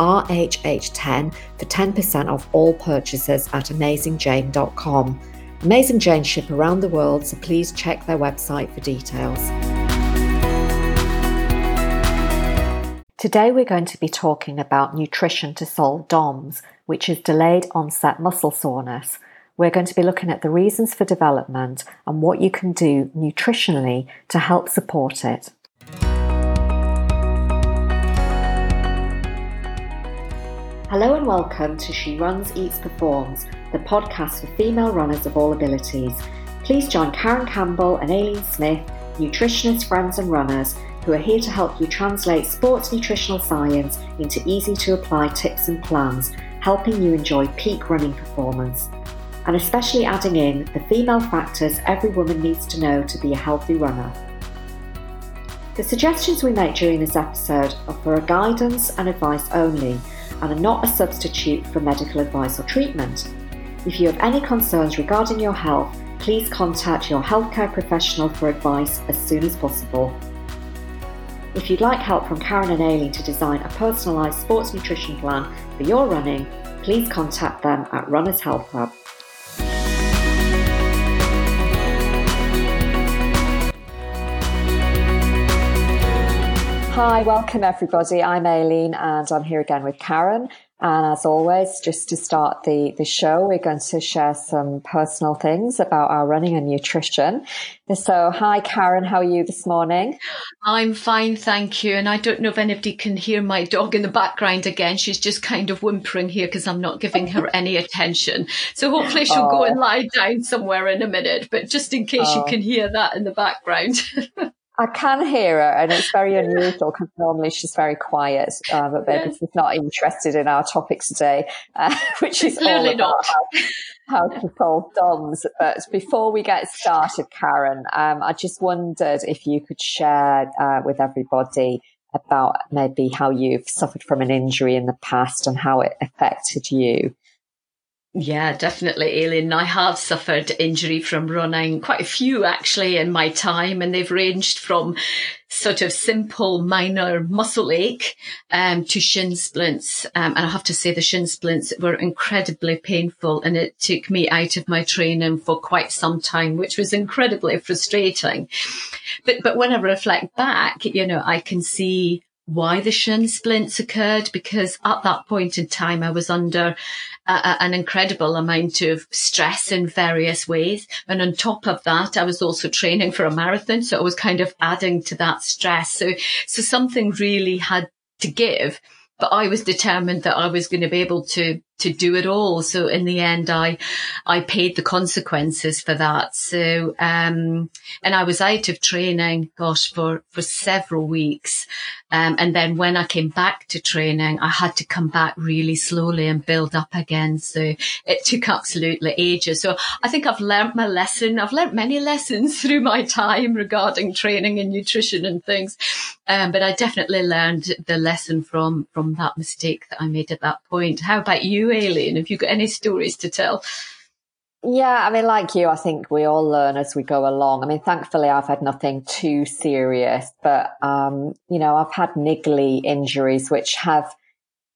RHH10 for 10% off all purchases at AmazingJane.com. Amazing Jane ship around the world, so please check their website for details. Today, we're going to be talking about nutrition to solve DOMS, which is delayed onset muscle soreness. We're going to be looking at the reasons for development and what you can do nutritionally to help support it. Hello and welcome to She Runs, Eats, Performs, the podcast for female runners of all abilities. Please join Karen Campbell and Aileen Smith, nutritionists, friends, and runners, who are here to help you translate sports nutritional science into easy to apply tips and plans, helping you enjoy peak running performance. And especially adding in the female factors every woman needs to know to be a healthy runner. The suggestions we make during this episode are for guidance and advice only and are not a substitute for medical advice or treatment. If you have any concerns regarding your health, please contact your healthcare professional for advice as soon as possible. If you'd like help from Karen and Aileen to design a personalised sports nutrition plan for your running, please contact them at Runners Health Club. Hi, welcome everybody. I'm Aileen and I'm here again with Karen. And as always, just to start the, the show, we're going to share some personal things about our running and nutrition. So, hi Karen, how are you this morning? I'm fine, thank you. And I don't know if anybody can hear my dog in the background again. She's just kind of whimpering here because I'm not giving her any attention. So hopefully she'll oh. go and lie down somewhere in a minute. But just in case oh. you can hear that in the background. I can hear her, and it's very unusual because normally she's very quiet, uh, but maybe she's not interested in our topic today, uh, which is Clearly all about how, how, to solve DOMs. But before we get started, Karen, um, I just wondered if you could share uh, with everybody about maybe how you've suffered from an injury in the past and how it affected you. Yeah, definitely, Aileen. I have suffered injury from running, quite a few actually in my time, and they've ranged from sort of simple minor muscle ache um, to shin splints. Um, and I have to say the shin splints were incredibly painful and it took me out of my training for quite some time, which was incredibly frustrating. But, but when I reflect back, you know, I can see why the shin splints occurred because at that point in time I was under an incredible amount of stress in various ways. And on top of that, I was also training for a marathon. So I was kind of adding to that stress. So, so something really had to give but I was determined that I was going to be able to to do it all. So in the end, I I paid the consequences for that. So um, and I was out of training, gosh, for for several weeks. Um, and then when I came back to training, I had to come back really slowly and build up again. So it took absolutely ages. So I think I've learnt my lesson. I've learnt many lessons through my time regarding training and nutrition and things. Um, but I definitely learned the lesson from, from that mistake that I made at that point. How about you, Aileen? Have you got any stories to tell? Yeah, I mean, like you, I think we all learn as we go along. I mean, thankfully, I've had nothing too serious, but, um, you know, I've had niggly injuries, which have,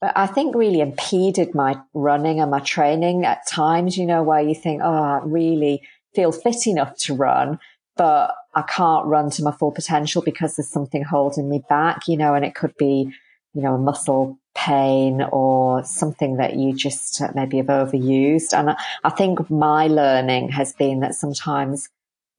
I think, really impeded my running and my training at times, you know, where you think, oh, I really feel fit enough to run, but I can't run to my full potential because there's something holding me back, you know, and it could be, you know, a muscle pain or something that you just maybe have overused. And I think my learning has been that sometimes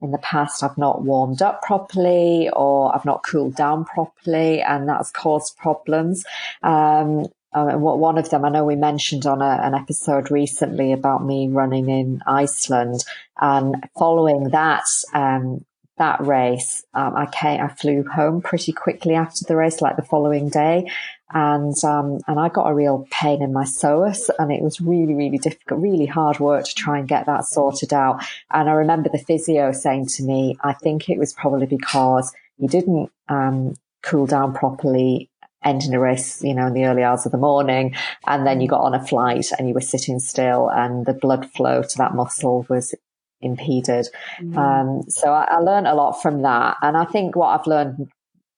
in the past I've not warmed up properly or I've not cooled down properly and that's caused problems. Um, uh, one of them, I know we mentioned on a, an episode recently about me running in Iceland and following that, um, that race, um, I came, I flew home pretty quickly after the race, like the following day. And um, and I got a real pain in my psoas, and it was really really difficult, really hard work to try and get that sorted out. And I remember the physio saying to me, I think it was probably because you didn't um, cool down properly ending a race, you know, in the early hours of the morning. And then you got on a flight and you were sitting still and the blood flow to that muscle was impeded. Mm. Um, so I, I learned a lot from that. And I think what I've learned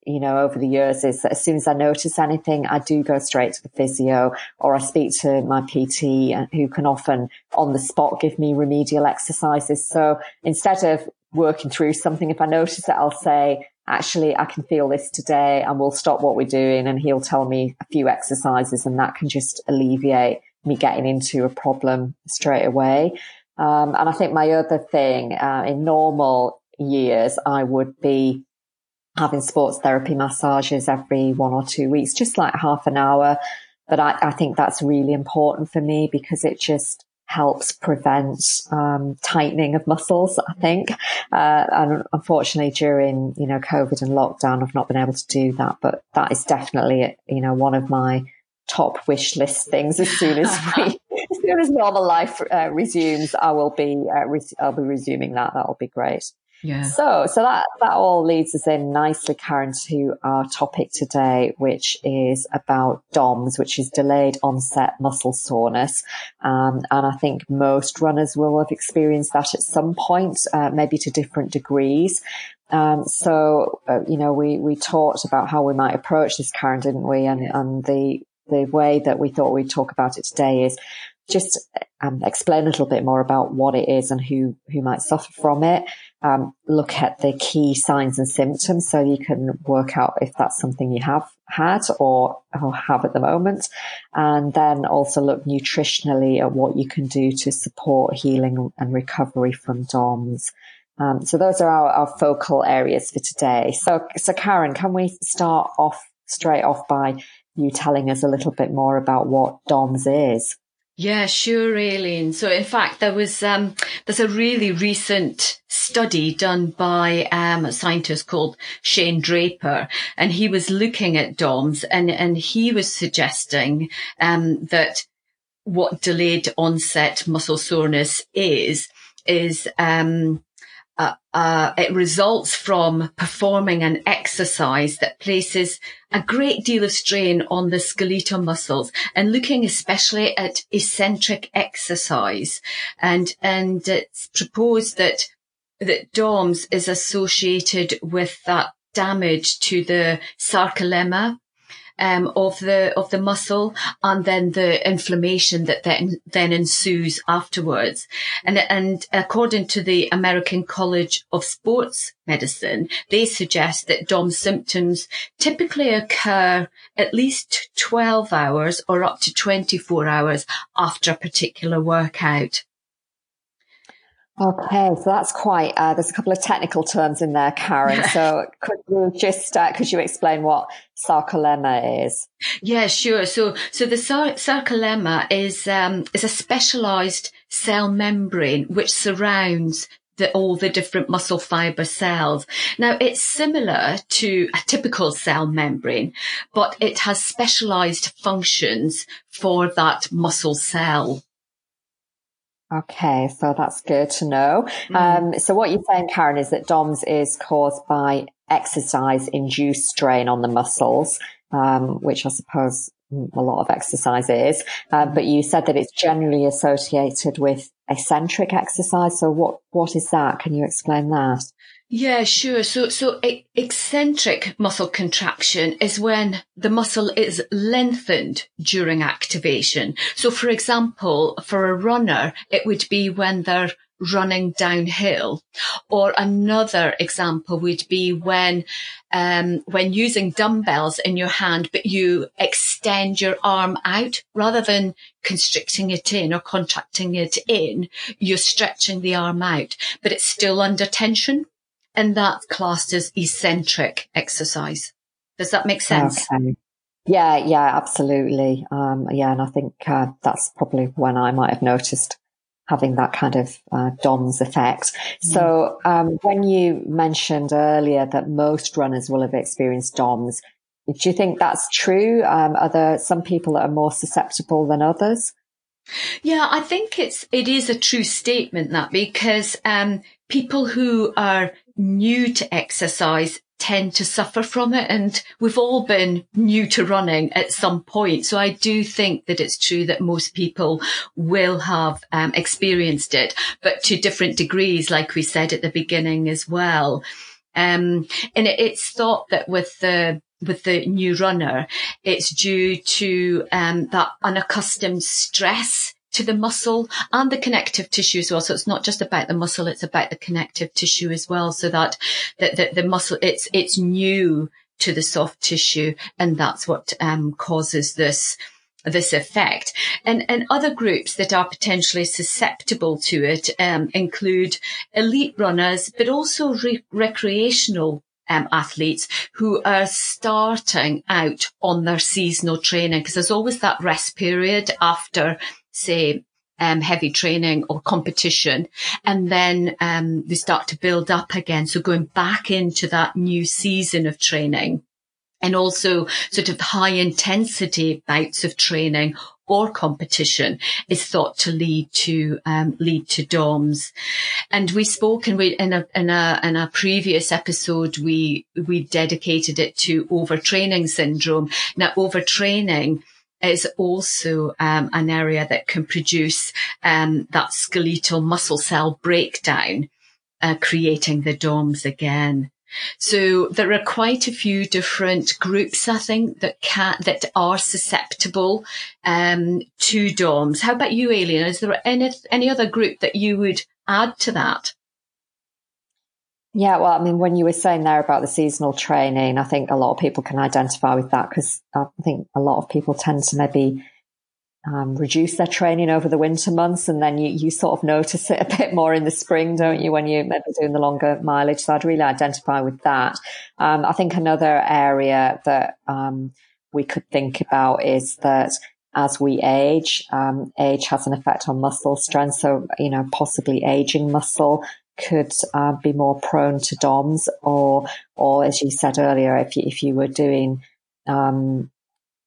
you know, over the years is that as soon as I notice anything, I do go straight to the physio or I speak to my PT uh, who can often on the spot give me remedial exercises. So instead of working through something, if I notice it, I'll say, actually, I can feel this today and we'll stop what we're doing. And he'll tell me a few exercises and that can just alleviate me getting into a problem straight away. Um, and I think my other thing, uh, in normal years, I would be having sports therapy massages every one or two weeks, just like half an hour. But I, I think that's really important for me because it just helps prevent um, tightening of muscles. I think, uh, and unfortunately, during you know COVID and lockdown, I've not been able to do that. But that is definitely you know one of my top wish list things. As soon as we, as soon as normal life uh, resumes, I will be uh, res- I'll be resuming that. That'll be great. Yeah. So, so that, that all leads us in nicely, Karen, to our topic today, which is about DOMS, which is delayed onset muscle soreness. Um, and I think most runners will have experienced that at some point, uh, maybe to different degrees. Um, so, uh, you know, we, we talked about how we might approach this, Karen, didn't we? And, and the, the way that we thought we'd talk about it today is just um, explain a little bit more about what it is and who, who might suffer from it um, look at the key signs and symptoms so you can work out if that's something you have had or, or have at the moment. And then also look nutritionally at what you can do to support healing and recovery from DOMS. Um, so those are our, our focal areas for today. So, so Karen, can we start off straight off by you telling us a little bit more about what DOMS is? Yeah, sure, Aileen. So in fact, there was, um, there's a really recent study done by, um, a scientist called Shane Draper, and he was looking at DOMS and, and he was suggesting, um, that what delayed onset muscle soreness is, is, um, uh, it results from performing an exercise that places a great deal of strain on the skeletal muscles and looking especially at eccentric exercise. And, and it's proposed that, that DOMS is associated with that damage to the sarcolemma um, of the of the muscle, and then the inflammation that then then ensues afterwards. And and according to the American College of Sports Medicine, they suggest that DOM symptoms typically occur at least 12 hours or up to 24 hours after a particular workout. Okay, so that's quite, uh, there's a couple of technical terms in there, Karen. So could you just, uh, could you explain what sarcolemma is? Yeah, sure. So, so the sar- sarcolemma is, um, is a specialized cell membrane which surrounds the, all the different muscle fiber cells. Now it's similar to a typical cell membrane, but it has specialized functions for that muscle cell. Okay, so that's good to know. Mm. Um, so what you're saying, Karen, is that DOMS is caused by exercise induced strain on the muscles, um, which I suppose a lot of exercise is. Uh, but you said that it's generally associated with eccentric exercise. So what, what is that? Can you explain that? Yeah, sure. So, so eccentric muscle contraction is when the muscle is lengthened during activation. So, for example, for a runner, it would be when they're running downhill. Or another example would be when, um, when using dumbbells in your hand, but you extend your arm out rather than constricting it in or contracting it in, you're stretching the arm out, but it's still under tension and that's classed as eccentric exercise. Does that make sense? Okay. Yeah, yeah, absolutely. Um, yeah, and I think uh, that's probably when I might have noticed having that kind of uh, DOMS effect. Mm. So um, when you mentioned earlier that most runners will have experienced DOMS, do you think that's true? Um, are there some people that are more susceptible than others? Yeah, I think it's it is a true statement that because um, people who are new to exercise tend to suffer from it and we've all been new to running at some point. So I do think that it's true that most people will have um, experienced it, but to different degrees, like we said at the beginning as well. Um, and it, it's thought that with the with the new runner, it's due to um, that unaccustomed stress to the muscle and the connective tissue as well. So it's not just about the muscle, it's about the connective tissue as well. So that, that, the muscle, it's, it's new to the soft tissue and that's what, um, causes this, this effect. And, and other groups that are potentially susceptible to it um, include elite runners, but also re- recreational um, athletes who are starting out on their seasonal training because there's always that rest period after say, um, heavy training or competition. And then, um, start to build up again. So going back into that new season of training and also sort of high intensity bouts of training or competition is thought to lead to um, lead to DOMS. And we spoke in, we, in, a, in, a, in a previous episode, we we dedicated it to overtraining syndrome. Now, overtraining is also um, an area that can produce um, that skeletal muscle cell breakdown, uh, creating the DOMS again. So there are quite a few different groups, I think, that can that are susceptible um, to DOMS. How about you, Aileen? Is there any any other group that you would add to that? Yeah, well, I mean, when you were saying there about the seasonal training, I think a lot of people can identify with that because I think a lot of people tend to maybe um, reduce their training over the winter months and then you, you sort of notice it a bit more in the spring, don't you, when you're maybe doing the longer mileage. So I'd really identify with that. Um, I think another area that um, we could think about is that as we age, um, age has an effect on muscle strength. So, you know, possibly aging muscle could uh, be more prone to DOMS, or or as you said earlier, if you, if you were doing, um,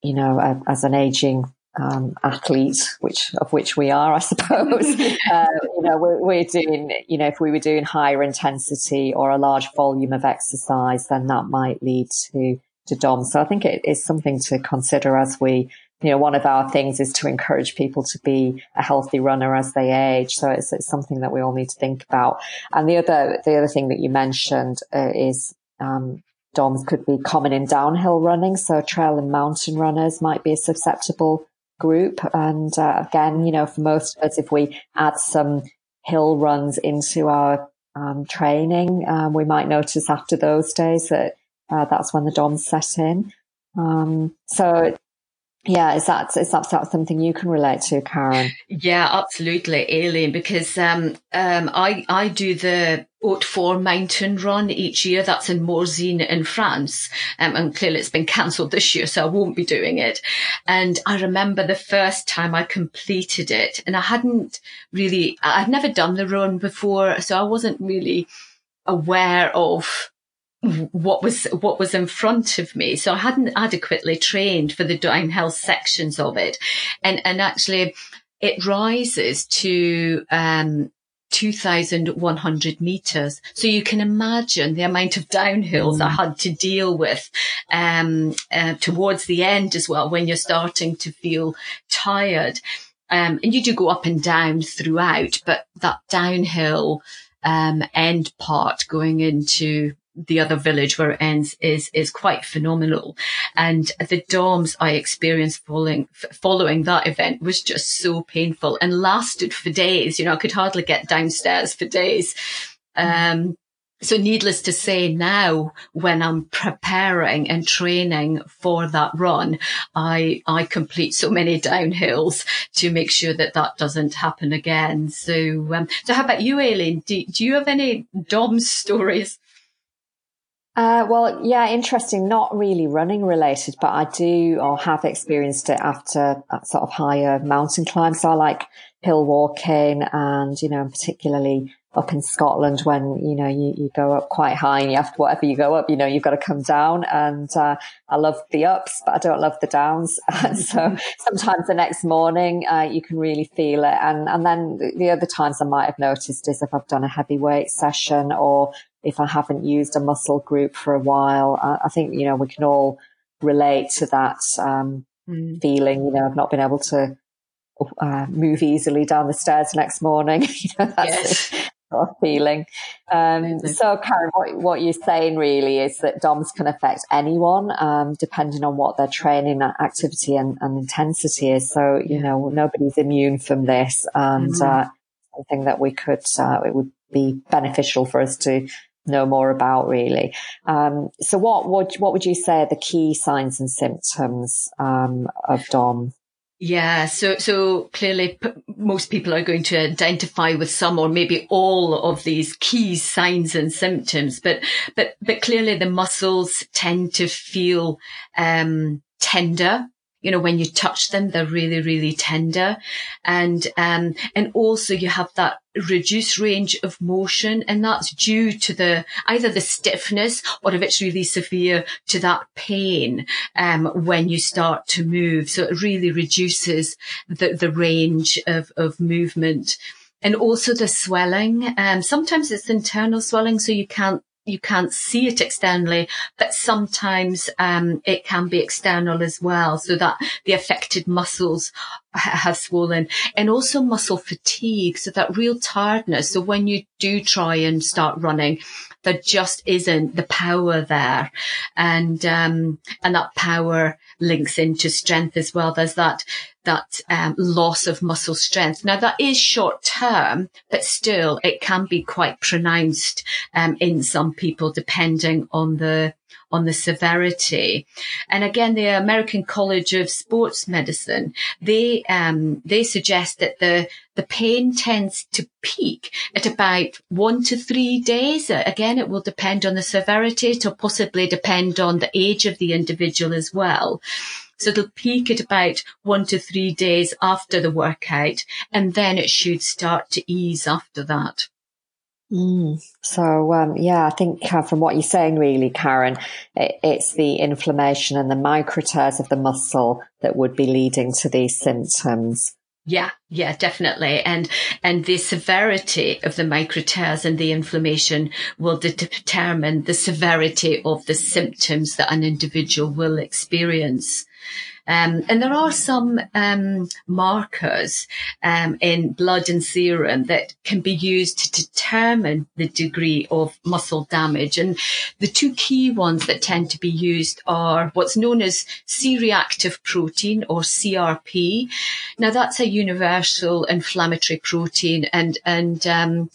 you know, a, as an aging um, athlete, which of which we are, I suppose. uh, you know, we're, we're, doing, you know, if we were doing higher intensity or a large volume of exercise, then that might lead to to DOM. So I think it is something to consider as we you know, one of our things is to encourage people to be a healthy runner as they age. So it's, it's something that we all need to think about. And the other, the other thing that you mentioned uh, is, um, DOMS could be common in downhill running. So trail and mountain runners might be a susceptible group. And uh, again, you know, for most of us, if we add some hill runs into our um, training, um, we might notice after those days that uh, that's when the DOMS set in. Um, so yeah, is that is that something you can relate to, Karen? Yeah, absolutely, Aileen. Because um, um, I I do the Hauts Forts mountain run each year. That's in Morzine in France, um, and clearly it's been cancelled this year, so I won't be doing it. And I remember the first time I completed it, and I hadn't really, I'd never done the run before, so I wasn't really aware of what was what was in front of me. So I hadn't adequately trained for the downhill sections of it, and and actually it rises to um, 2,100 meters. So you can imagine the amount of downhills mm. I had to deal with um, uh, towards the end as well when you're starting to feel tired. Um, and you do go up and down throughout, but that downhill um, end part going into the other village where it ends is is quite phenomenal. And the DOMS I experienced following following that event was just so painful and lasted for days. You know, I could hardly get downstairs for days. Um, so needless to say now when I'm preparing and training for that run, I, I complete so many downhills to make sure that that doesn't happen again. So, um, so how about you, Aileen? Do, do you have any DOMS stories? Uh, well, yeah, interesting. Not really running related, but I do or have experienced it after sort of higher mountain climbs. So I like hill walking and, you know, particularly up in Scotland when, you know, you, you go up quite high and you have to, whatever you go up, you know, you've got to come down. And, uh, I love the ups, but I don't love the downs. And so sometimes the next morning, uh, you can really feel it. And, and then the other times I might have noticed is if I've done a heavy weight session or if I haven't used a muscle group for a while, I, I think, you know, we can all relate to that, um, mm. feeling, you know, I've not been able to, uh, move easily down the stairs next morning. you know, that's yes feeling. Um, so, Karen, what, what, you're saying really is that DOMS can affect anyone, um, depending on what their training activity and, and, intensity is. So, you know, nobody's immune from this, and mm-hmm. uh, something that we could, uh, it would be beneficial for us to know more about, really. Um, so, what would what would you say are the key signs and symptoms um, of DOM? Yeah, so so clearly p- most people are going to identify with some or maybe all of these key signs and symptoms, but but but clearly the muscles tend to feel um, tender you know, when you touch them, they're really, really tender. And, um, and also you have that reduced range of motion and that's due to the, either the stiffness or if it's really severe to that pain, um, when you start to move. So it really reduces the, the range of, of movement and also the swelling. Um, sometimes it's internal swelling, so you can't you can't see it externally, but sometimes um, it can be external as well, so that the affected muscles have swollen, and also muscle fatigue, so that real tiredness. So when you do try and start running, there just isn't the power there, and um, and that power links into strength as well. There's that that um, loss of muscle strength. Now that is short term, but still it can be quite pronounced um, in some people depending on the on the severity. And again, the American College of Sports Medicine, they, um, they suggest that the, the pain tends to peak at about one to three days. Again, it will depend on the severity. It'll possibly depend on the age of the individual as well. So it'll peak at about one to three days after the workout, and then it should start to ease after that. Mm. So, um, yeah, I think uh, from what you're saying, really, Karen, it, it's the inflammation and the micro tears of the muscle that would be leading to these symptoms. Yeah, yeah, definitely. And, and the severity of the micro tears and the inflammation will de- determine the severity of the symptoms that an individual will experience. Um, and there are some um, markers um, in blood and serum that can be used to determine the degree of muscle damage. And the two key ones that tend to be used are what's known as C-reactive protein or CRP. Now that's a universal inflammatory protein and, and, um,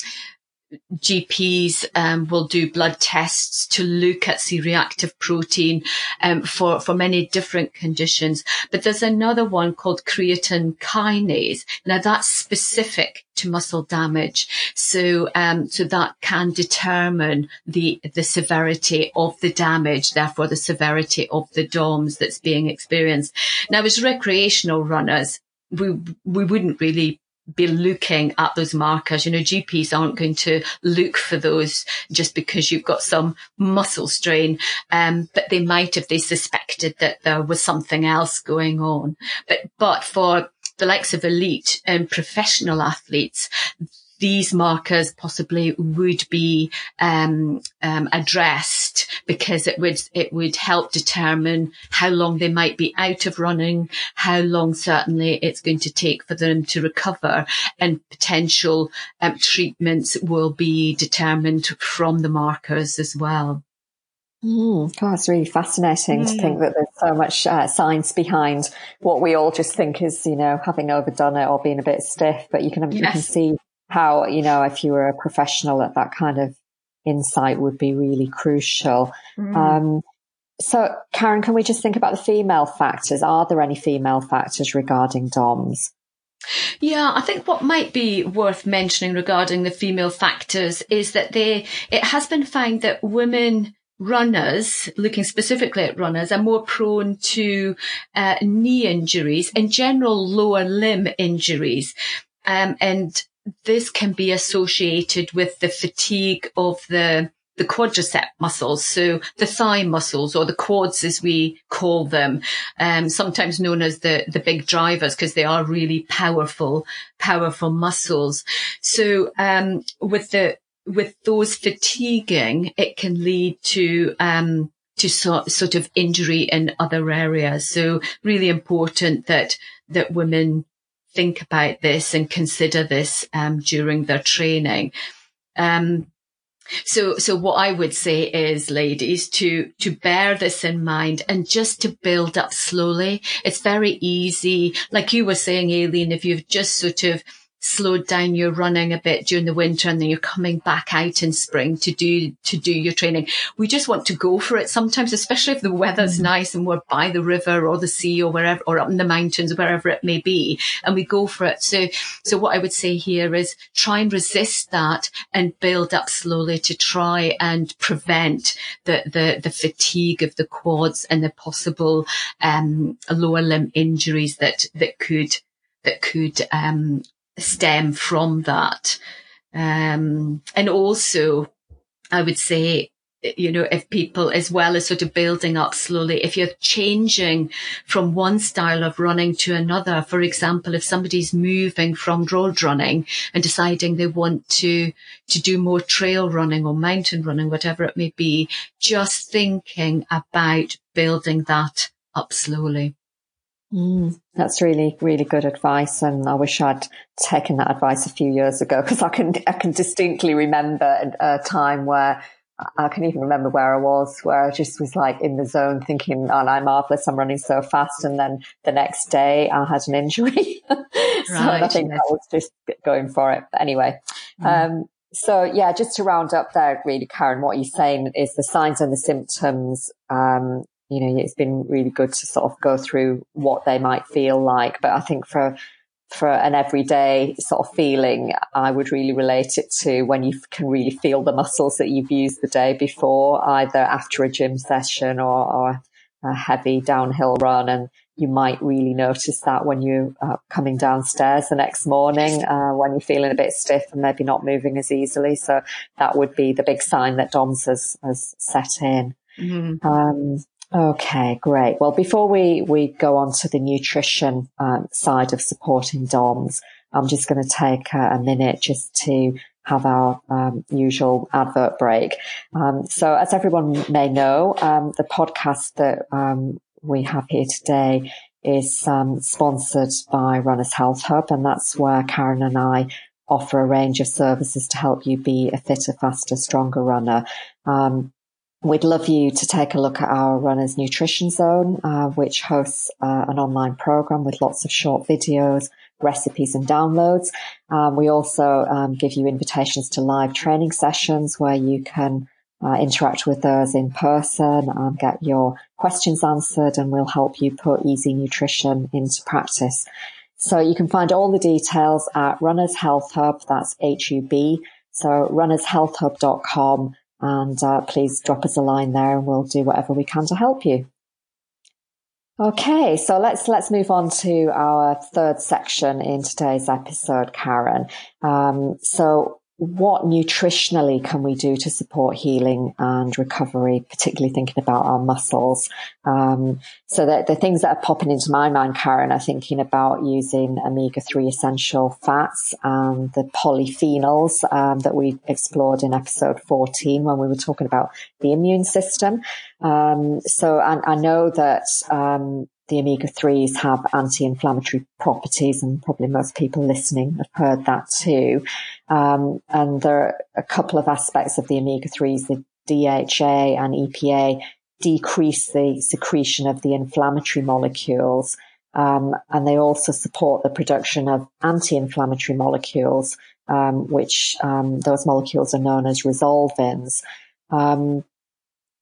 GPs um, will do blood tests to look at C-reactive protein um, for for many different conditions. But there's another one called creatine kinase. Now that's specific to muscle damage, so um, so that can determine the the severity of the damage, therefore the severity of the DOMS that's being experienced. Now, as recreational runners, we we wouldn't really be looking at those markers. You know, GPs aren't going to look for those just because you've got some muscle strain. Um, but they might if they suspected that there was something else going on. But, but for the likes of elite and professional athletes, these markers possibly would be um, um, addressed because it would it would help determine how long they might be out of running, how long certainly it's going to take for them to recover, and potential um, treatments will be determined from the markers as well. Mm, God, it's really fascinating to think that there's so much uh, science behind what we all just think is, you know, having overdone it or being a bit stiff. But you can yes. you can see how, you know, if you were a professional that that kind of insight would be really crucial. Mm. Um, so Karen, can we just think about the female factors? Are there any female factors regarding DOMS? Yeah, I think what might be worth mentioning regarding the female factors is that they, it has been found that women runners, looking specifically at runners, are more prone to uh, knee injuries and general lower limb injuries. Um, and this can be associated with the fatigue of the the quadricep muscles, so the thigh muscles or the quads as we call them, um, sometimes known as the, the big drivers because they are really powerful, powerful muscles. So, um, with the, with those fatiguing, it can lead to, um, to sort, sort of injury in other areas. So really important that, that women think about this and consider this, um, during their training. Um, so, so what I would say is, ladies, to, to bear this in mind and just to build up slowly. It's very easy. Like you were saying, Aileen, if you've just sort of slowed down your running a bit during the winter and then you're coming back out in spring to do to do your training. We just want to go for it sometimes, especially if the weather's mm. nice and we're by the river or the sea or wherever or up in the mountains, wherever it may be, and we go for it. So so what I would say here is try and resist that and build up slowly to try and prevent the the, the fatigue of the quads and the possible um, lower limb injuries that that could that could um, stem from that. Um, and also I would say, you know, if people, as well as sort of building up slowly, if you're changing from one style of running to another, for example, if somebody's moving from road running and deciding they want to, to do more trail running or mountain running, whatever it may be, just thinking about building that up slowly. Mm, that's really, really good advice. And I wish I'd taken that advice a few years ago because I can, I can distinctly remember a, a, time where I can even remember where I was, where I just was like in the zone thinking, oh, I'm marvelous. I'm running so fast. And then the next day I had an injury. so right, I think yes. I was just going for it. But anyway, mm. um, so yeah, just to round up there, really, Karen, what you're saying is the signs and the symptoms, um, you know, it's been really good to sort of go through what they might feel like. But I think for, for an everyday sort of feeling, I would really relate it to when you can really feel the muscles that you've used the day before, either after a gym session or, or a heavy downhill run. And you might really notice that when you're uh, coming downstairs the next morning, uh, when you're feeling a bit stiff and maybe not moving as easily. So that would be the big sign that DOMS has, has set in. Mm-hmm. Um, Okay, great. Well, before we, we go on to the nutrition um, side of supporting DOMs, I'm just going to take a, minute just to have our um, usual advert break. Um, so as everyone may know, um, the podcast that um, we have here today is um, sponsored by Runners Health Hub, and that's where Karen and I offer a range of services to help you be a fitter, faster, stronger runner. Um, We'd love you to take a look at our Runners Nutrition Zone, uh, which hosts uh, an online program with lots of short videos, recipes and downloads. Um, we also um, give you invitations to live training sessions where you can uh, interact with us in person and get your questions answered and we'll help you put easy nutrition into practice. So you can find all the details at Runners Health Hub. That's H-U-B. So runnershealthhub.com and uh, please drop us a line there and we'll do whatever we can to help you. Okay, so let's let's move on to our third section in today's episode, Karen. Um, so what nutritionally can we do to support healing and recovery, particularly thinking about our muscles? Um, so the, the things that are popping into my mind, Karen, are thinking about using omega-3 essential fats and the polyphenols um, that we explored in episode 14 when we were talking about the immune system. Um, so I, I, know that um, the omega 3s have anti inflammatory properties, and probably most people listening have heard that too. Um, and there are a couple of aspects of the omega 3s, the DHA and EPA decrease the secretion of the inflammatory molecules. Um, and they also support the production of anti-inflammatory molecules, um, which um, those molecules are known as resolvins. Um,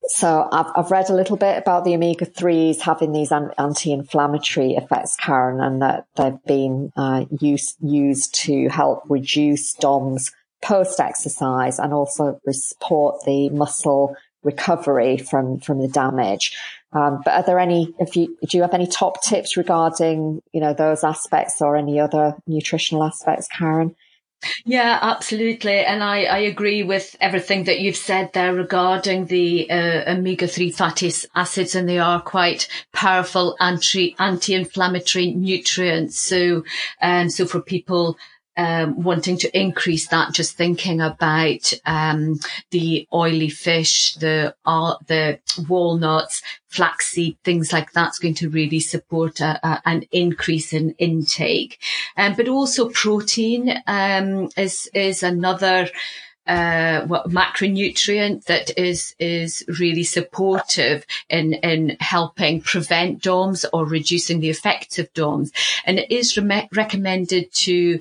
so I've, I've read a little bit about the omega threes having these anti-inflammatory effects, Karen, and that they've been uh, used used to help reduce DOMS post exercise and also support the muscle recovery from from the damage. Um, but are there any? If you do, you have any top tips regarding you know those aspects or any other nutritional aspects, Karen? Yeah, absolutely. And I, I agree with everything that you've said there regarding the uh, omega-3 fatty acids and they are quite powerful anti, anti-inflammatory nutrients. So, um, so for people um, wanting to increase that, just thinking about um, the oily fish, the uh, the walnuts, flaxseed, things like that's going to really support a, a, an increase in intake. Um, but also protein um, is is another uh, what macronutrient that is is really supportive in in helping prevent DOMS or reducing the effects of DOMS. And it is re- recommended to,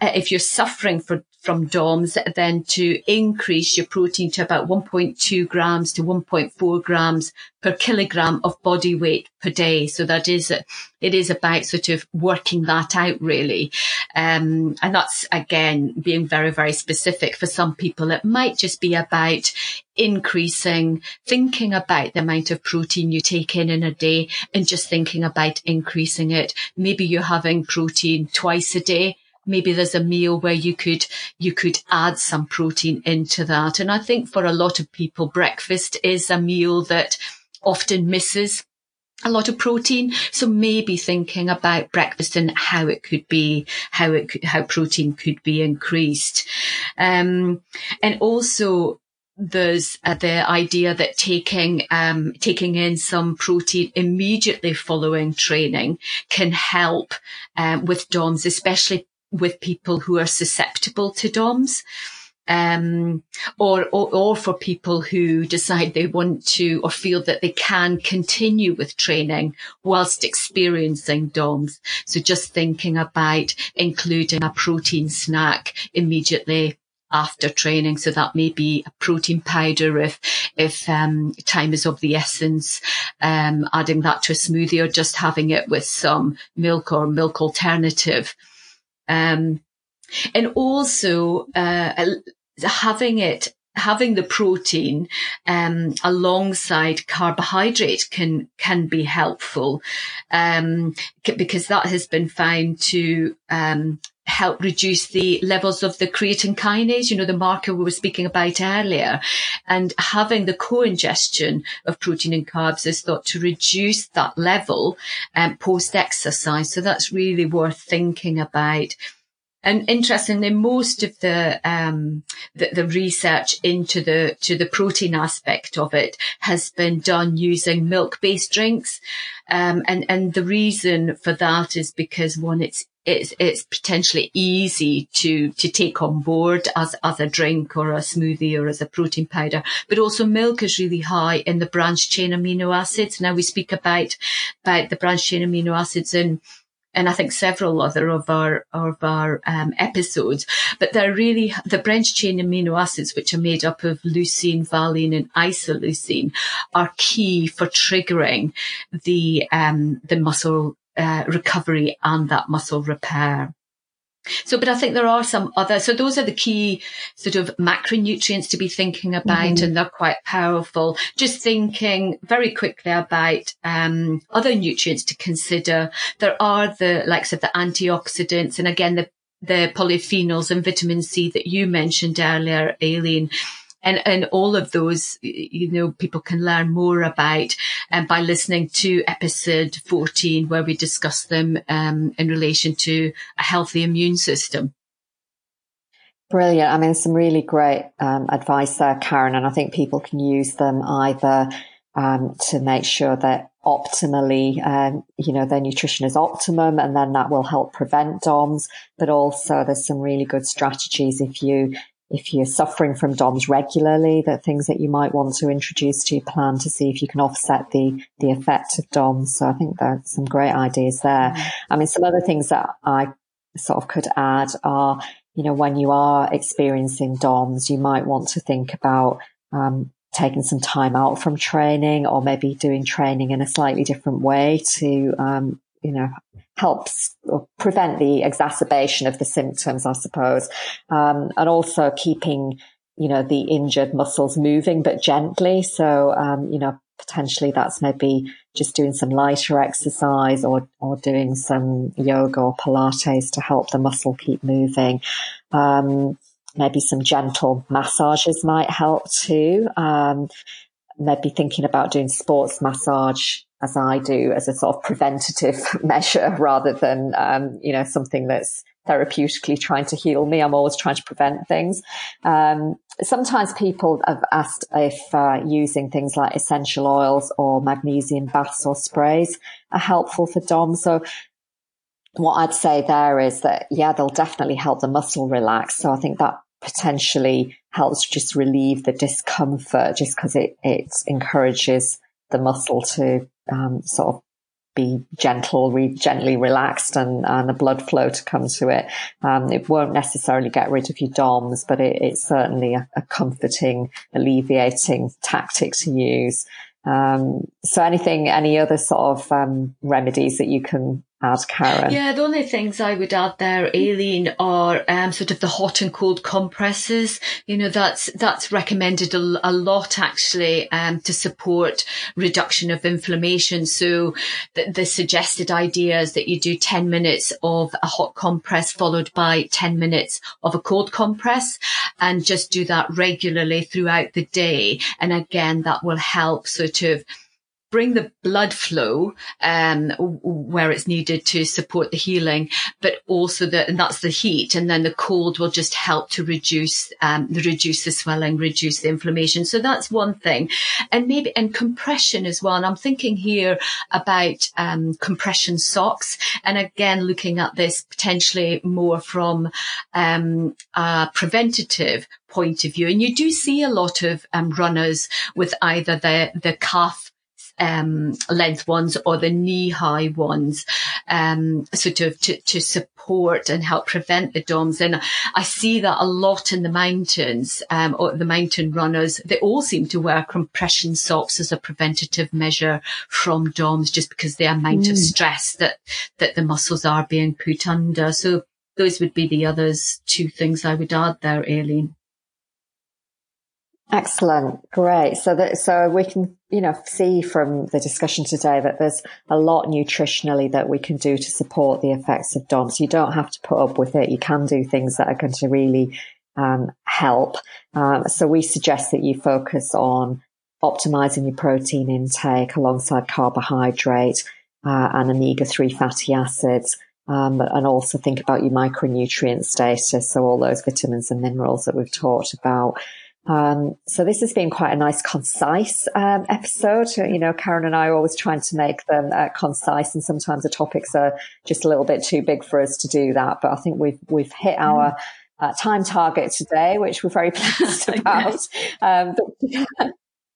if you're suffering for, from DOMS, then to increase your protein to about 1.2 grams to 1.4 grams per kilogram of body weight per day. So that is, it is about sort of working that out really. Um, and that's again being very, very specific for some people. It might just be about increasing, thinking about the amount of protein you take in in a day and just thinking about increasing it. Maybe you're having protein twice a day maybe there's a meal where you could you could add some protein into that and i think for a lot of people breakfast is a meal that often misses a lot of protein. So maybe thinking about breakfast and how it could be, how it could, how protein could be increased. Um, and also there's the idea that taking um, taking in some protein immediately following training can help um, with DOMS, especially with people who are susceptible to DOMS um, or, or, or for people who decide they want to or feel that they can continue with training whilst experiencing DOMS. So just thinking about including a protein snack immediately after training. So that may be a protein powder if, if, um, time is of the essence, um, adding that to a smoothie or just having it with some milk or milk alternative. Um, and also, uh, having it having the protein um, alongside carbohydrate can can be helpful. Um, because that has been found to um, help reduce the levels of the creatine kinase, you know, the marker we were speaking about earlier. And having the co-ingestion of protein and carbs is thought to reduce that level um, post exercise. So that's really worth thinking about. And interestingly, most of the, um, the, the research into the to the protein aspect of it has been done using milk-based drinks, um, and and the reason for that is because one, it's it's it's potentially easy to to take on board as as a drink or a smoothie or as a protein powder but also milk is really high in the branched chain amino acids now we speak about about the branched chain amino acids in and I think several other of our of our um, episodes. But they're really the branched chain amino acids, which are made up of leucine, valine, and isoleucine, are key for triggering the um, the muscle uh, recovery and that muscle repair. So, but I think there are some other, so those are the key sort of macronutrients to be thinking about mm-hmm. and they're quite powerful. Just thinking very quickly about, um, other nutrients to consider. There are the likes of the antioxidants and again, the the polyphenols and vitamin C that you mentioned earlier, Aileen and and all of those you know people can learn more about um, by listening to episode 14 where we discuss them um, in relation to a healthy immune system Brilliant. I mean, some really great um, advice there, Karen, and I think people can use them either um, to make sure that optimally, um, you know, their nutrition is optimum, and then that will help prevent DOMS. But also, there's some really good strategies if you if you're suffering from DOMS regularly, that things that you might want to introduce to your plan to see if you can offset the, the effect of DOMS. So I think there's some great ideas there. Mm-hmm. I mean, some other things that I sort of could add are, you know, when you are experiencing DOMS, you might want to think about, um, taking some time out from training or maybe doing training in a slightly different way to, um, you know, helps prevent the exacerbation of the symptoms, I suppose. Um, and also keeping, you know, the injured muscles moving, but gently. So, um, you know, potentially that's maybe just doing some lighter exercise or, or doing some yoga or Pilates to help the muscle keep moving. Um, maybe some gentle massages might help too. Um, maybe thinking about doing sports massage as I do as a sort of preventative measure rather than, um, you know, something that's therapeutically trying to heal me. I'm always trying to prevent things. Um, sometimes people have asked if uh, using things like essential oils or magnesium baths or sprays are helpful for DOM. So what I'd say there is that, yeah, they'll definitely help the muscle relax. So I think that potentially helps just relieve the discomfort just because it, it encourages the muscle to um, sort of be gentle, re- gently relaxed and, and the blood flow to come to it. Um, it won't necessarily get rid of your DOMs, but it, it's certainly a, a, comforting, alleviating tactic to use. Um, so anything, any other sort of um, remedies that you can add, Karen? Yeah, the only things I would add there, Aileen, are um, sort of the hot and cold compresses. You know, that's that's recommended a, a lot actually um, to support reduction of inflammation. So the, the suggested idea is that you do 10 minutes of a hot compress followed by 10 minutes of a cold compress and just do that regularly throughout the day. And again, that will help sort of bring the blood flow um, where it's needed to support the healing, but also the and that's the heat, and then the cold will just help to reduce um, reduce the swelling, reduce the inflammation. So that's one thing, and maybe and compression as well. And I'm thinking here about um, compression socks, and again looking at this potentially more from um, a preventative point of view. And you do see a lot of um, runners with either the the calf um, length ones or the knee high ones, um, sort of to, to support and help prevent the DOMs. And I see that a lot in the mountains, um, or the mountain runners. They all seem to wear compression socks as a preventative measure from DOMs just because the amount mm. of stress that, that the muscles are being put under. So those would be the others two things I would add there, Aileen. Excellent. Great. So that, so we can, you know, see from the discussion today that there's a lot nutritionally that we can do to support the effects of DOM. So you don't have to put up with it. You can do things that are going to really, um, help. Um, so we suggest that you focus on optimizing your protein intake alongside carbohydrate, uh, and omega-3 fatty acids. Um, and also think about your micronutrient status. So all those vitamins and minerals that we've talked about. Um, so this has been quite a nice, concise um, episode. You know, Karen and I are always trying to make them uh, concise, and sometimes the topics are just a little bit too big for us to do that. But I think we've we've hit our uh, time target today, which we're very pleased about. um,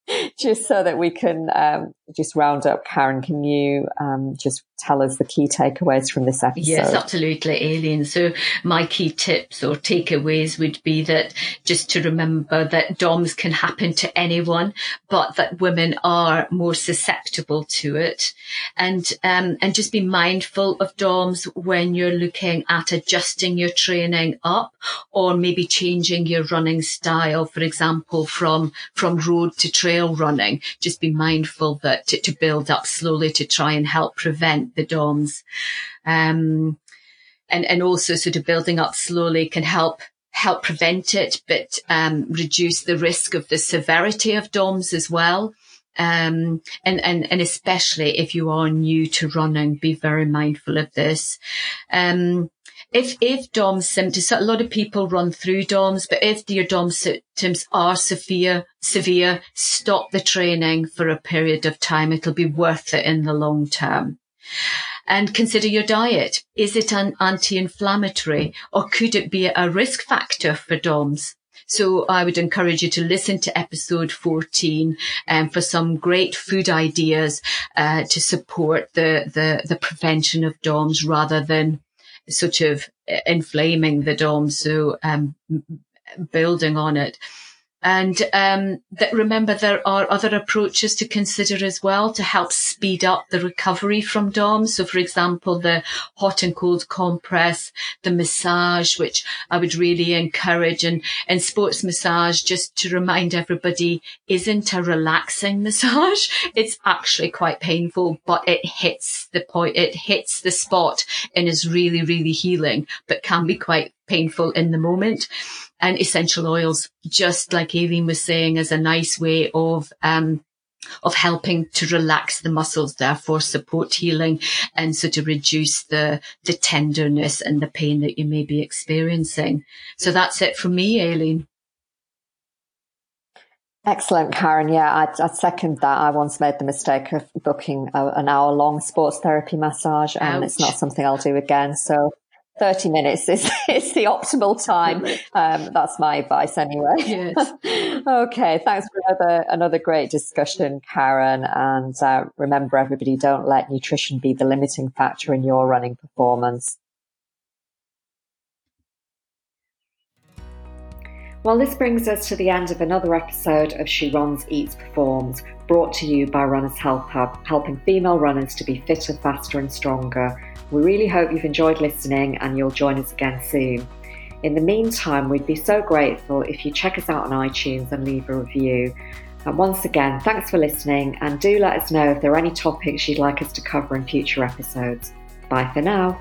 just so that we can um, just round up, Karen, can you um, just tell us the key takeaways from this episode? Yes, absolutely, Aileen. So my key tips or takeaways would be that just to remember that DOMs can happen to anyone, but that women are more susceptible to it, and um, and just be mindful of DOMs when you're looking at adjusting your training up or maybe changing your running style, for example, from from road to trail running. Just be mindful that to, to build up slowly to try and help prevent the DOMs. Um, and, and also sort of building up slowly can help help prevent it, but um, reduce the risk of the severity of DOMs as well. Um, and, and, and especially if you are new to running, be very mindful of this. Um, if, if DOM symptoms, a lot of people run through DOMs, but if your DOM symptoms are severe, severe, stop the training for a period of time. It'll be worth it in the long term and consider your diet. Is it an anti-inflammatory or could it be a risk factor for DOMS? So I would encourage you to listen to episode 14 um, for some great food ideas uh, to support the, the, the prevention of DOMS rather than sort of inflaming the DOMS. So um, building on it. And um, that remember there are other approaches to consider as well to help speed up the recovery from DOM. So, for example, the hot and cold compress, the massage, which I would really encourage, and and sports massage, just to remind everybody, isn't a relaxing massage. It's actually quite painful, but it hits the point. It hits the spot and is really, really healing, but can be quite painful in the moment. And essential oils, just like Aileen was saying, is a nice way of, um, of helping to relax the muscles, therefore support healing and so to reduce the, the tenderness and the pain that you may be experiencing. So that's it from me, Aileen. Excellent, Karen. Yeah, I'd, I'd, second that. I once made the mistake of booking a, an hour long sports therapy massage and Ouch. it's not something I'll do again. So 30 minutes is, is the optimal time. Um, that's my advice anyway. Yes. okay. Thanks for another, another great discussion, Karen. And uh, remember everybody, don't let nutrition be the limiting factor in your running performance. Well, this brings us to the end of another episode of She Runs, Eats, Performs, brought to you by Runners Health Hub, helping female runners to be fitter, faster, and stronger. We really hope you've enjoyed listening and you'll join us again soon. In the meantime, we'd be so grateful if you check us out on iTunes and leave a review. And once again, thanks for listening and do let us know if there are any topics you'd like us to cover in future episodes. Bye for now.